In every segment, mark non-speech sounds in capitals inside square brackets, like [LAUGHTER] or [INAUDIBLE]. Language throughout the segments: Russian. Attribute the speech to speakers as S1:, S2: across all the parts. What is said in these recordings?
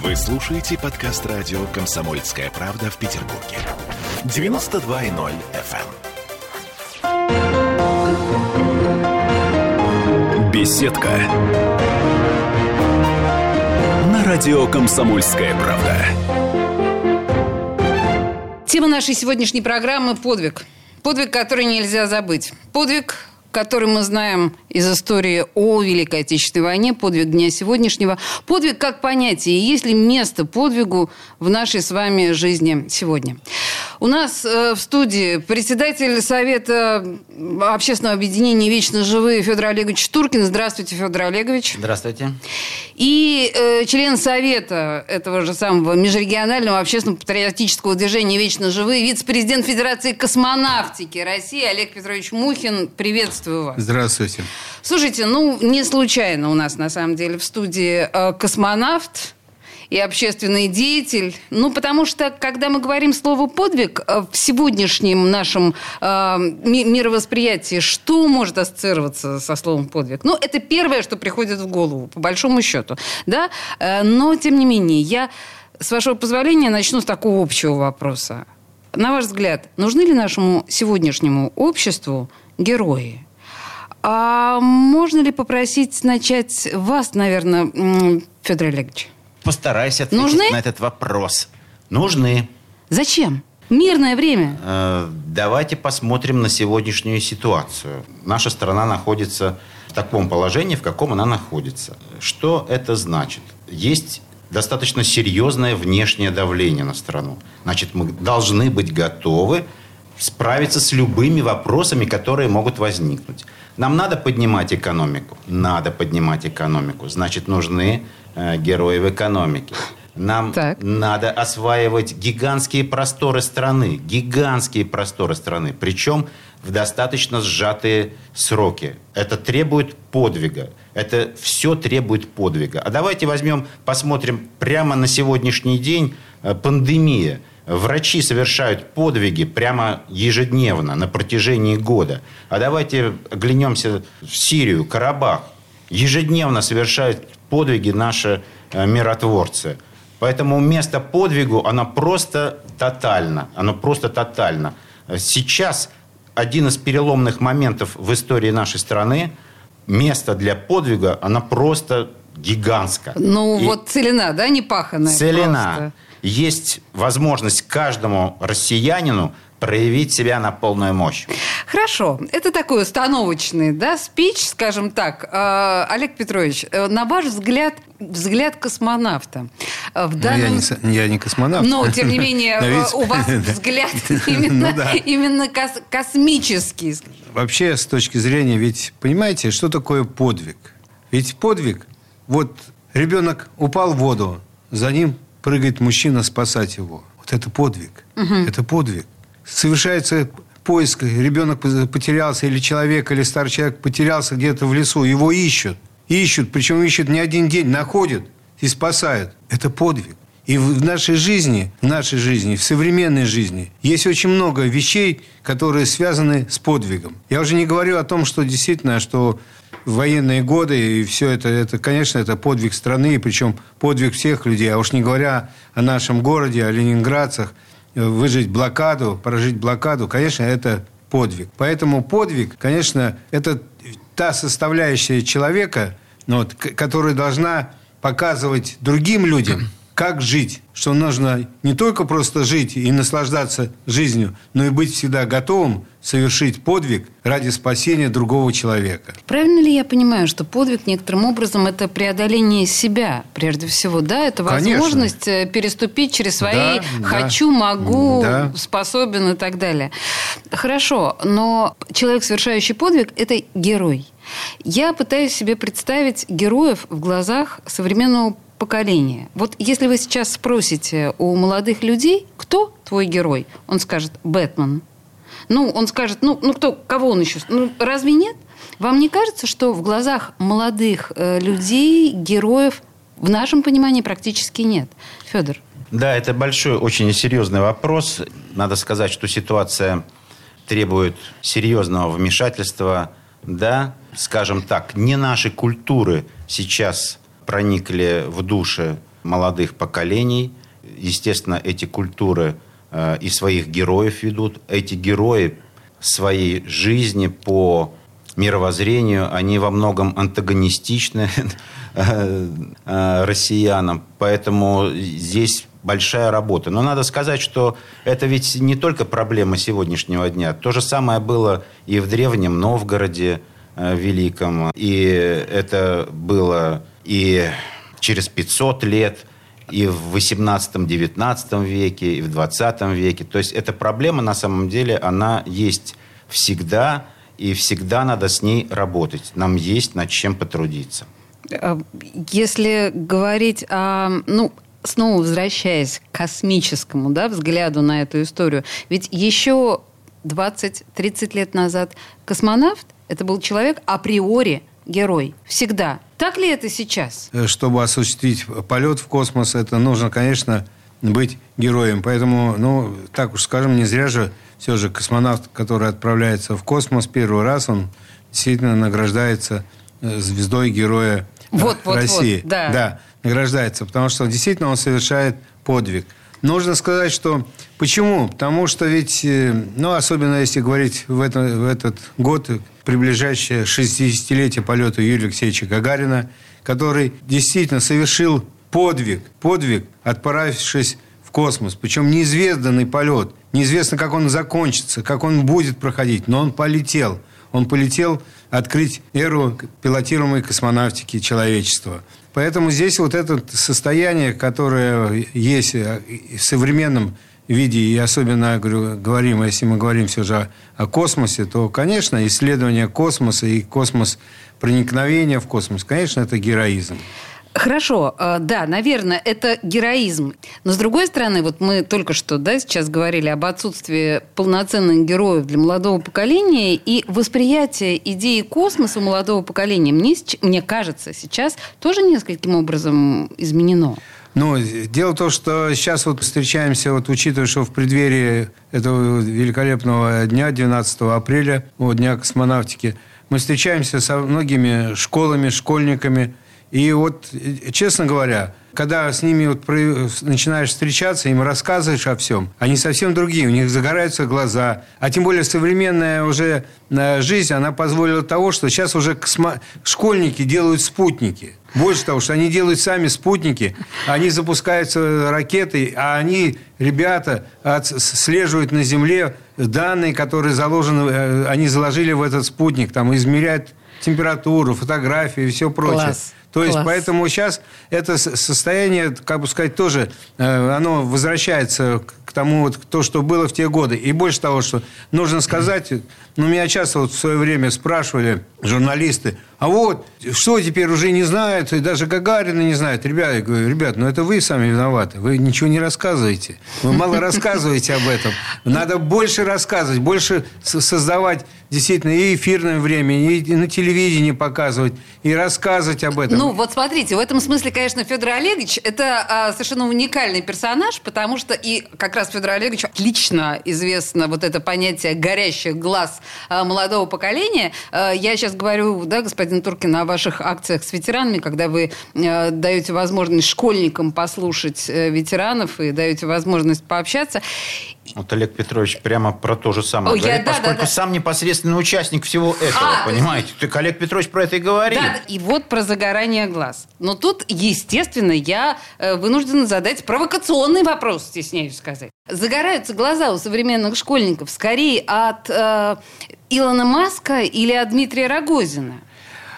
S1: Вы слушаете подкаст радио «Комсомольская правда» в Петербурге. 92.0 FM. эм. Беседка. На радио «Комсомольская правда».
S2: Тема нашей сегодняшней программы – подвиг. Подвиг, который нельзя забыть. Подвиг, который мы знаем из истории о Великой Отечественной войне, подвиг дня сегодняшнего. Подвиг как понятие, и есть ли место подвигу в нашей с вами жизни сегодня. У нас э, в студии председатель Совета общественного объединения «Вечно живые» Федор Олегович Туркин. Здравствуйте, Федор Олегович.
S3: Здравствуйте.
S2: И э, член Совета этого же самого межрегионального общественного патриотического движения «Вечно живые», вице-президент Федерации космонавтики России Олег Петрович Мухин. Приветствую вас.
S4: Здравствуйте.
S2: Слушайте, ну, не случайно у нас, на самом деле, в студии э, космонавт, и общественный деятель. Ну, потому что, когда мы говорим слово «подвиг» э, в сегодняшнем нашем э, мировосприятии, что может ассоциироваться со словом «подвиг»? Ну, это первое, что приходит в голову, по большому счету. Да? Э, но, тем не менее, я, с вашего позволения, начну с такого общего вопроса. На ваш взгляд, нужны ли нашему сегодняшнему обществу герои? А можно ли попросить начать вас, наверное, Федор Олегович?
S3: Постарайся ответить
S2: Нужны?
S3: на этот вопрос. Нужны.
S2: Зачем? Мирное время.
S3: Э, давайте посмотрим на сегодняшнюю ситуацию. Наша страна находится в таком положении, в каком она находится. Что это значит? Есть достаточно серьезное внешнее давление на страну. Значит, мы должны быть готовы справиться с любыми вопросами, которые могут возникнуть. Нам надо поднимать экономику? Надо поднимать экономику. Значит, нужны э, герои в экономике. Нам
S2: Так.
S3: надо осваивать гигантские просторы страны. Гигантские просторы страны. Причем в достаточно сжатые сроки. Это требует подвига. Это все требует подвига. А давайте возьмем, посмотрим прямо на сегодняшний день э, пандемия. Врачи совершают подвиги прямо ежедневно на протяжении года. А давайте оглянемся в Сирию, Карабах. Ежедневно совершают подвиги наши э, миротворцы. Поэтому место подвигу, оно просто тотально. Оно просто тотально. Сейчас один из переломных моментов в истории нашей страны, место для подвига, оно просто гигантское.
S2: Ну,
S3: И-
S2: вот целина, да, не паханая
S3: целена.
S2: просто.
S3: Есть возможность каждому россиянину проявить себя на полную мощь.
S2: Хорошо. Это такой установочный, да, спич, скажем так. Э, Олег Петрович, э, на ваш взгляд, взгляд космонавта. э, В
S4: Ну,
S2: данном...
S4: я, не, я не космонавт.
S2: Но, тем не менее, [LAUGHS] э,
S4: ведь-
S2: у вас взгляд именно, [LAUGHS]
S4: Ну да.
S2: именно кос- космический.
S4: Вообще, с точки зрения, ведь понимаете, что такое подвиг? Ведь подвиг, вот ребенок упал в воду, за ним прыгает мужчина спасать его. Вот это подвиг. Это подвиг. Совершается поиск, ребенок потерялся, или человек, или старый человек потерялся где-то в лесу, его ищут. Ищут, причем ищут не один день, находят и спасают. Это подвиг. И в в нашей жизни, в нашей жизни, в современной жизни есть очень много вещей, которые связаны с подвигом. Я уже не говорю о том, что действительно, что в военные годы и все это, это, конечно, это подвиг страны, причем подвиг всех людей. А уж не говоря о нашем городе, о ленинградцах, э, выжить блокаду, прожить блокаду, конечно, это подвиг. Поэтому подвиг, конечно, это та составляющая человека, ну, вот, которая должна показывать другим людям, как жить, что нужно не только просто жить и наслаждаться жизнью, но и быть всегда готовым совершить подвиг ради спасения другого человека.
S2: Правильно ли я понимаю, что подвиг некоторым образом это преодоление себя, прежде всего, да? Это
S4: Конечно.
S2: возможность э, переступить через свои
S4: Да, да.
S2: «хочу», «могу»,
S4: Да.
S2: «способен» и так далее. Хорошо, но человек, совершающий подвиг, это герой. Я пытаюсь себе представить героев в глазах современного поколения. Вот если вы сейчас спросите у молодых людей, кто твой герой, он скажет «Бэтмен». Ну, он скажет, ну, ну кто, кого он еще? Ну, разве нет? Вам не кажется, что в глазах молодых э, людей героев в нашем понимании практически нет? Федор.
S3: Да, это большой, очень серьезный вопрос. Надо сказать, что ситуация требует серьезного вмешательства. Да, скажем так, не наши культуры сейчас проникли в души молодых поколений. Естественно, эти культуры э, и своих героев ведут. Эти герои своей жизни по мировоззрению, они во многом антагонистичны [LAUGHS] э, э, россиянам. Поэтому здесь большая работа. Но надо сказать, что это ведь не только проблема сегодняшнего дня. То же самое было и в Древнем Новгороде Великом. И это было и через 500 лет, и в 18-19 веке, и в 20 веке. То есть эта проблема на самом деле, она есть всегда, и всегда надо с ней работать. Нам есть над чем потрудиться.
S2: А, если говорить о, ну, снова возвращаясь к космическому да, взгляду на эту историю, ведь еще 20-30 лет назад космонавт это был человек априори герой. Всегда. Так ли это сейчас?
S4: Э, чтобы осуществить полет в космос, это нужно, конечно, быть героем. Поэтому, ну, так уж скажем, не зря же все же космонавт, который отправляется в космос первый раз, он действительно награждается э, звездой героя вот, вот, России. Вот, да. да, награждается, потому что действительно он совершает подвиг. Нужно сказать, что почему? Потому что ведь, э, ну, особенно если говорить в, это, в этот год, приближающее 60-летие полета Юрия Алексеевича Гагарина, который действительно совершил подвиг, подвиг, отправившись в космос. Причем неизведанный полет. Неизвестно, как он закончится, как он будет проходить, но он полетел. Он полетел открыть эру пилотируемой космонавтики человечества. Поэтому здесь вот это состояние, которое есть в современном виде, и особенно говорю, говорим, если мы говорим все же о, о космосе, то, конечно, исследование космоса и космос проникновение в космос, конечно, это героизм.
S2: Хорошо, э, да, наверное, это героизм. Но с другой стороны, вот мы только что, да, сейчас говорили об отсутствии полноценных героев для молодого поколения и восприятие идеи космоса у молодого поколения, мне, мне кажется, сейчас тоже нескольким образом изменено.
S4: Ну, дело в том, что сейчас вот встречаемся, вот учитывая, что в преддверии этого великолепного дня, 12 апреля, вот, Дня космонавтики, мы встречаемся со многими школами, школьниками, и вот, честно говоря, когда с ними вот начинаешь встречаться, им рассказываешь о всем, они совсем другие, у них загораются глаза. А тем более современная уже э, жизнь, она позволила того, что сейчас уже космо... школьники делают спутники. Больше того, что они делают сами спутники, они запускаются ракетой, а они, ребята, отслеживают на Земле данные, которые заложены, э, они заложили в этот спутник, там измеряют температуру, фотографии и все прочее. Класс. То Класс. есть, поэтому сейчас это состояние, как бы сказать, тоже, э, оно возвращается к тому, вот, то, что было в те годы. И больше того, что нужно сказать, ну, меня часто вот в свое время спрашивали журналисты, а вот, что теперь уже не знают, и даже Гагарина не знают. Ребята, я говорю, ребят, ну это вы сами виноваты, вы ничего не рассказываете. Вы мало рассказываете об этом. Надо больше рассказывать, больше создавать действительно и эфирное время, и на телевидении показывать, и рассказывать об этом.
S2: Ну, вот смотрите, в этом смысле, конечно, Федор Олегович это а, совершенно уникальный персонаж, потому что и как раз Федор Олегович отлично известно вот это понятие горящих глаз а, молодого поколения. А, я сейчас говорю, да, господин Туркин, о ваших акциях с ветеранами, когда вы а, даете возможность школьникам послушать а, ветеранов и даете возможность пообщаться.
S3: Вот Олег Петрович прямо про то же самое О, говорит, я, да, поскольку да, да. сам непосредственный участник всего этого, а, понимаете? Так Олег Петрович про это и говорит. Да,
S2: и вот про загорание глаз. Но тут, естественно, я э, вынуждена задать провокационный вопрос, стесняюсь сказать. Загораются глаза у современных школьников скорее от э, Илона Маска или от Дмитрия Рогозина?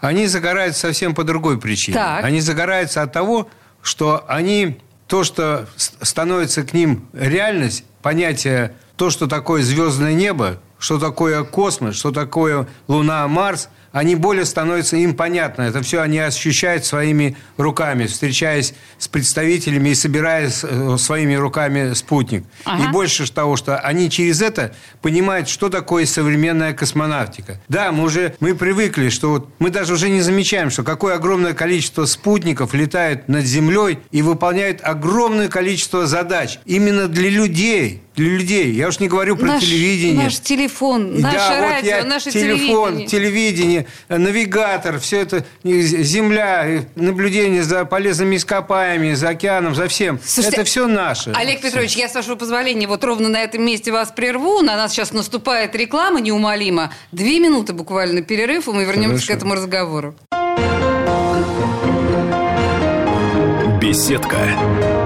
S4: Они загораются совсем по другой причине. Так. Они загораются от того, что они то, что становится к ним реальность, понятие то, что такое звездное небо, что такое космос, что такое Луна, Марс, они более становятся им понятно. Это все они ощущают своими руками, встречаясь с представителями и собирая э, своими руками спутник. Ага. И больше того, что они через это понимают, что такое современная космонавтика. Да, мы уже мы привыкли, что вот мы даже уже не замечаем, что какое огромное количество спутников летает над Землей и выполняют огромное количество задач именно для людей для людей. Я уж не говорю про
S2: Наш-
S4: телевидение.
S2: Наш телефон, наше
S4: да, вот
S2: радио,
S4: я,
S2: наше
S4: телефон,
S2: телевидение.
S4: телевидение, э, навигатор, все это, земля, наблюдение за полезными ископаемыми, за океаном, за всем.
S2: Слушайте,
S4: это все наше.
S2: Олег Петрович, я, с вашего позволения, вот ровно на этом месте вас прерву. На нас сейчас наступает реклама неумолимо. Две минуты буквально перерыв, и мы вернемся
S4: Хорошо.
S2: к этому разговору.
S1: Беседка.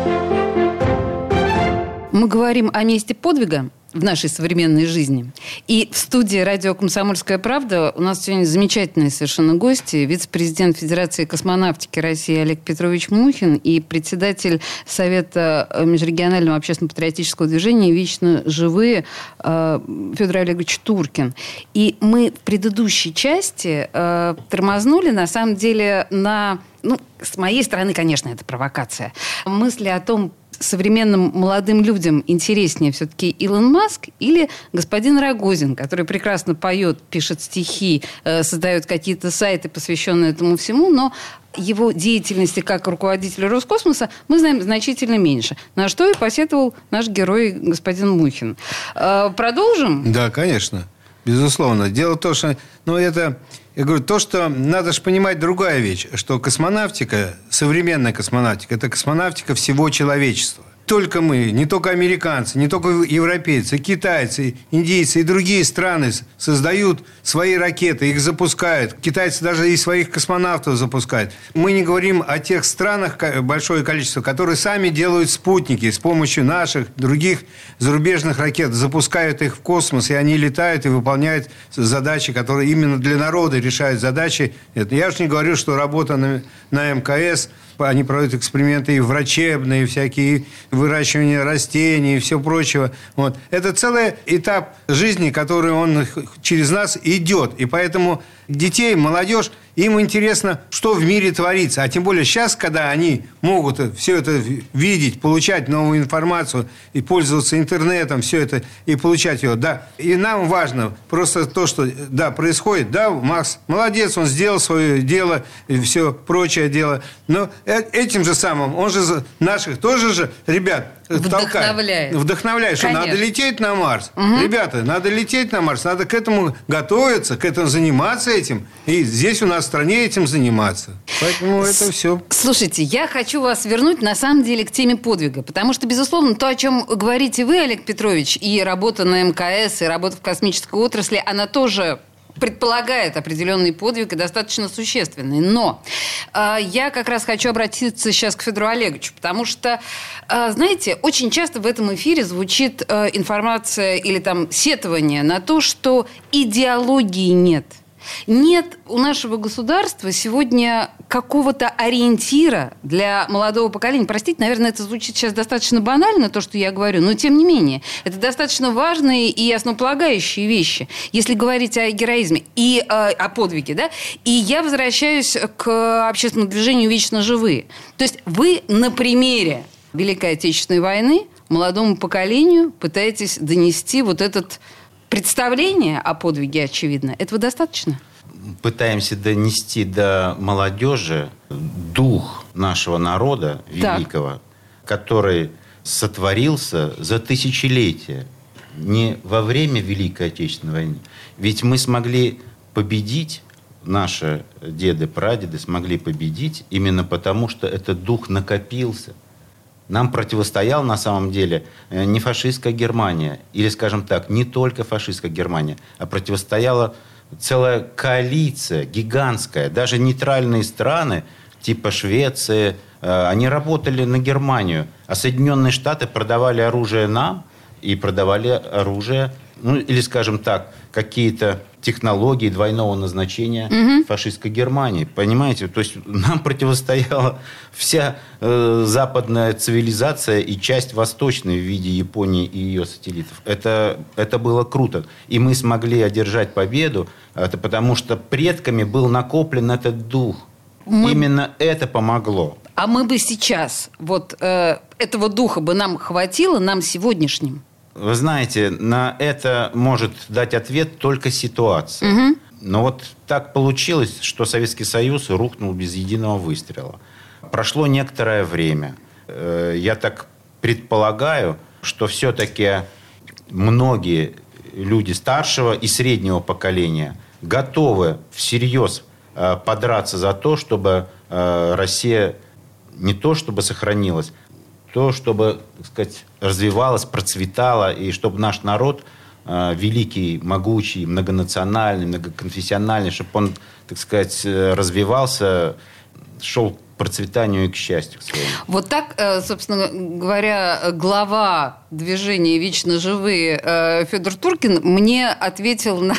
S2: Мы говорим о месте подвига в нашей современной жизни. И в студии радио «Комсомольская правда» у нас сегодня замечательные совершенно гости. Вице-президент Федерации космонавтики России Олег Петрович Мухин и председатель Совета межрегионального общественно-патриотического движения «Вечно живые» э, Федор Олегович Туркин. И мы в предыдущей части э, тормознули, на самом деле, на... Ну, с моей стороны, конечно, это провокация. Мысли о том, современным молодым людям интереснее все-таки Илон Маск или господин Рогозин, который прекрасно поет, пишет стихи, э, создает какие-то сайты, посвященные этому всему, но его деятельности как руководителя Роскосмоса мы знаем значительно меньше. На что и посетовал наш герой господин Мухин. Э, Продолжим?
S4: Да, конечно. Безусловно. Дело в том, что... Ну, это... Я говорю, то, что надо же понимать другая вещь, что космонавтика, современная космонавтика, это космонавтика всего человечества. Только мы, не только американцы, не только европейцы, китайцы, индийцы и другие страны создают свои ракеты, их запускают. Китайцы даже и своих космонавтов запускают. Мы не говорим о тех странах, большое количество, которые сами делают спутники с помощью наших, других зарубежных ракет, запускают их в космос, и они летают и выполняют задачи, которые именно для народа решают задачи. Я уж не говорю, что работа на, на МКС, они проводят эксперименты и врачебные, всякие и выращивание растений и все прочего. Вот. Это целый этап жизни, который он через нас идет. И поэтому детей, молодежь, им интересно, что в мире творится. А тем более сейчас, когда они могут все это видеть, получать новую информацию и пользоваться интернетом, все это, и получать ее. Да. И нам важно просто то, что да, происходит. Да, Макс молодец, он сделал свое дело и все прочее дело. Но э- этим же самым он же наших тоже же, ребят, толкает.
S2: Вдохновляет.
S4: Вдохновляет, что надо лететь на Марс. Ребята, надо лететь на Марс, надо к этому готовиться, к этому заниматься этим. И здесь у нас в стране этим заниматься. Поэтому это все.
S2: Слушайте, я хочу вас вернуть, на самом деле, к теме подвига. Потому что, безусловно, то, о чем говорите вы, Олег Петрович, и работа на МКС, и работа в космической отрасли, она тоже предполагает определенный подвиг и достаточно существенный. Но э, я как раз хочу обратиться сейчас к Федору Олеговичу, потому что, э, знаете, очень часто в этом эфире звучит э, информация или там сетование на то, что идеологии нет. Нет у нашего государства сегодня какого-то ориентира для молодого поколения. Простите, наверное, это звучит сейчас достаточно банально, то, что я говорю, но тем не менее, это достаточно важные и основополагающие вещи, если говорить о героизме и э, о подвиге. Да? И я возвращаюсь к общественному движению «Вечно живые». То есть вы на примере Великой Отечественной войны молодому поколению пытаетесь донести вот этот представление о подвиге, очевидно. Этого достаточно?
S3: Пытаемся донести до молодежи дух нашего народа
S2: Так.
S3: великого, который сотворился за тысячелетия, не во время Великой Отечественной войны. Ведь мы смогли победить, наши деды, прадеды смогли победить именно потому, что этот дух накопился. Нам противостоял на самом деле э, не фашистская Германия, или, скажем так, не только фашистская Германия, а противостояла целая коалиция гигантская, даже нейтральные страны, типа Швеции, э, они работали на Германию, а Соединенные Штаты продавали оружие нам, и продавали оружие, ну или, скажем так, какие-то технологии двойного назначения угу. фашистской Германии. Понимаете? То есть нам противостояла вся э, западная цивилизация и часть восточной в виде Японии и ее сателлитов. Это, это было круто. И мы смогли одержать победу, это потому что предками был накоплен этот дух. Мы... Именно это помогло.
S2: А мы бы сейчас, вот э, этого духа бы нам хватило, нам сегодняшним?
S3: Вы знаете, на это может дать ответ только ситуация. Угу. Но вот так получилось, что Советский Союз рухнул без единого выстрела. Прошло некоторое время. Э, я так предполагаю, что все-таки многие люди старшего и среднего поколения готовы всерьез э, подраться за то, чтобы э, Россия не то чтобы сохранилась, то, чтобы, так сказать, развивалась, процветала, и чтобы наш народ э, великий, могучий, многонациональный, многоконфессиональный, чтобы он, так сказать, э, развивался, шел процветанию и к счастью своему.
S2: Вот так, э, собственно говоря, глава движения «Вечно живые» э, Федор Туркин мне ответил на,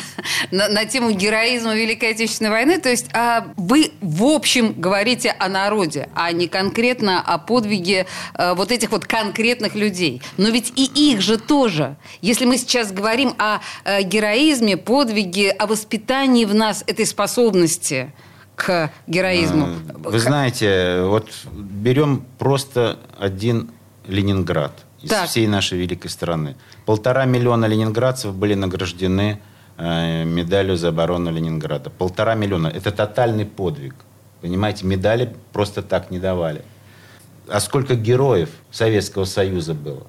S2: на, на тему героизма Великой Отечественной войны. То есть а вы, в общем, говорите о народе, а не конкретно о подвиге э, вот этих вот конкретных людей. Но ведь и их же тоже. Если мы сейчас говорим о героизме, подвиге, о воспитании в нас этой способности – к героизму?
S3: Э, вы знаете, вот берем просто один Ленинград из так. всей нашей великой страны. Полтора миллиона ленинградцев были награждены э, медалью за оборону Ленинграда. Полтора миллиона. Это тотальный подвиг. Понимаете, медали просто так не давали. А сколько героев Советского Союза было?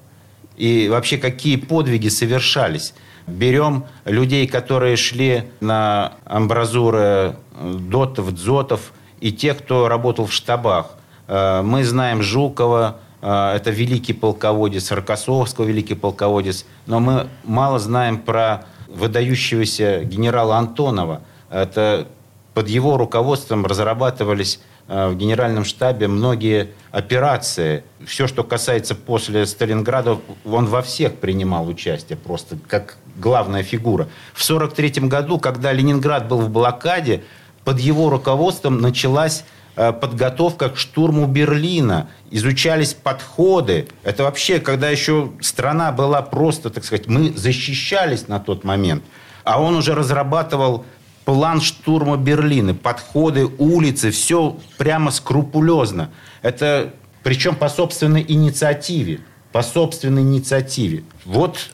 S3: И вообще какие подвиги совершались? Берем людей, которые шли на амбразуры дотов, дзотов и тех, кто работал в штабах. Э, мы знаем Жукова, э, это великий полководец, Рокоссовского великий полководец, но мы мало знаем про выдающегося генерала Антонова. Это под его руководством разрабатывались э, в генеральном штабе многие операции. Все, что касается после Сталинграда, он во всех принимал участие просто как главная фигура. В 1943 году, когда Ленинград был в блокаде, под его руководством началась э, подготовка к штурму Берлина, изучались подходы. Это вообще, когда еще страна была просто, так сказать, мы защищались на тот момент, а он уже разрабатывал план штурма Берлина, подходы, улицы, все прямо скрупулезно. Это причем по собственной инициативе. По собственной инициативе. Вот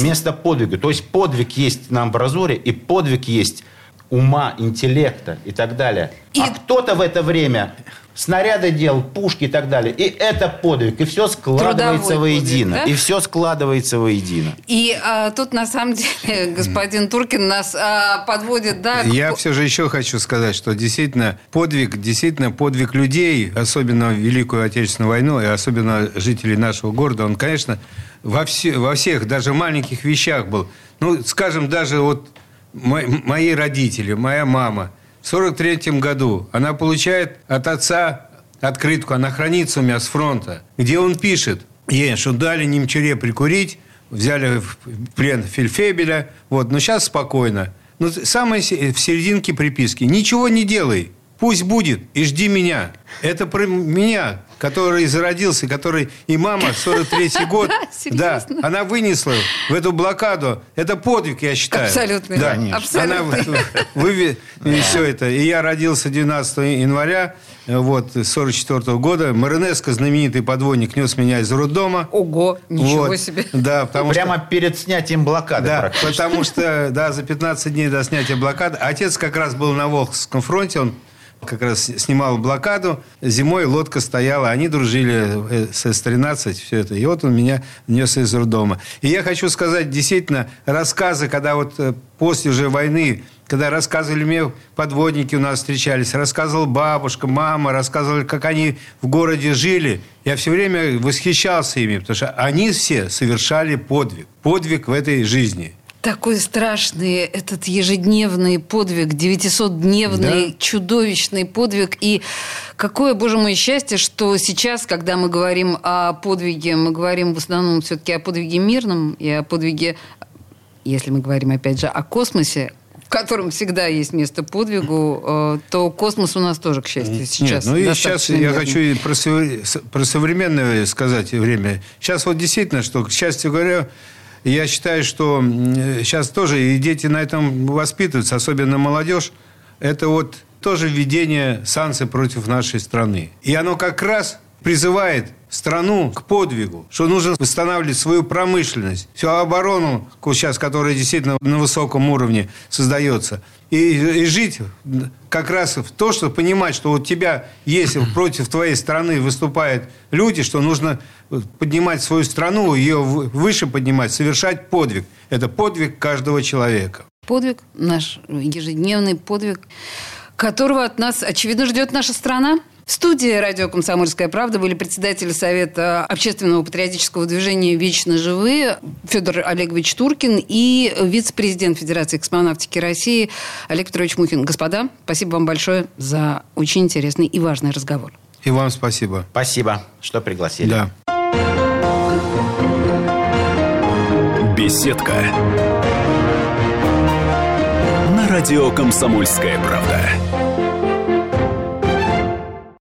S3: место подвига. То есть подвиг есть на амбразуре, и подвиг есть ума, интеллекта и так далее. И... А кто-то в это время снаряды делал, пушки и так далее. И это подвиг. И все складывается Трудовой воедино. Подвиг, да? И все складывается воедино.
S2: И а, тут, на самом [LAUGHS] деле, господин Туркин нас а, подводит, да?
S4: Я все же еще хочу сказать, что действительно подвиг, действительно подвиг людей, особенно в Великую Отечественную войну, и особенно жителей нашего города, он, конечно, во, все, во всех, даже маленьких вещах был. Ну, скажем, даже вот мои родители, моя мама, в 43 году она получает от отца открытку, она хранится у меня с фронта, где он пишет ей, что дали немчуре прикурить, взяли в плен Фельфебеля, вот, но сейчас спокойно. Но самое в серединке приписки. Ничего не делай. Пусть будет и жди меня. Это про меня, который зародился, который и мама 43-й [LAUGHS] год, да, она вынесла в эту блокаду. Это подвиг, я считаю.
S2: Абсолютно.
S4: Да, Абсолютно. Она вы, и [LAUGHS] все это. И я родился 12 января вот, 44 -го года. Маринеско, знаменитый подводник, нес меня из роддома.
S2: Ого, ничего вот. себе.
S3: Да, потому Прямо что... перед снятием блокады
S4: Да, потому что, да, за 15 дней до снятия блокады. Отец как раз был на Волховском фронте, он как раз снимал блокаду. Зимой лодка стояла, они дружили с С-13, все это. И вот он меня нес из роддома. И я хочу сказать, действительно, рассказы, когда вот э, после уже войны когда рассказывали мне, подводники у нас встречались, рассказывал бабушка, мама, рассказывали, как они в городе жили. Я все время восхищался ими, потому что они все совершали подвиг. Подвиг в этой жизни.
S2: Такой страшный этот ежедневный подвиг, 900-дневный да? чудовищный подвиг. И какое, боже мой, счастье, что сейчас, когда мы говорим о подвиге, мы говорим в основном все-таки о подвиге мирном и о подвиге, если мы говорим, опять же, о космосе, в котором всегда есть место подвигу, э, то космос у нас тоже, к счастью, сейчас.
S4: Нет, ну и сейчас
S2: мирный.
S4: я хочу про, про современное сказать время. Сейчас вот действительно, что, к счастью говоря, я считаю, что сейчас тоже и дети на этом воспитываются, особенно молодежь. Это вот тоже введение санкций против нашей страны. И оно как раз призывает страну к подвигу, что нужно восстанавливать свою промышленность, всю оборону, сейчас, которая действительно на высоком уровне создается, и, и жить как раз в то, что понимать, что вот тебя, если [CLEARS THROAT] против твоей страны выступают люди, что нужно поднимать свою страну, ее выше поднимать, совершать подвиг. Это подвиг каждого человека.
S2: Подвиг, наш ежедневный подвиг, которого от нас, очевидно, ждет наша страна. В студии радио «Комсомольская правда» были председатели Совета общественного патриотического движения «Вечно живые» Федор Олегович Туркин и вице-президент Федерации космонавтики России Олег Петрович Мухин. Господа, спасибо вам большое за очень интересный и важный разговор.
S4: И вам спасибо.
S3: Спасибо, что пригласили.
S4: Да.
S1: Беседка. На радио «Комсомольская правда».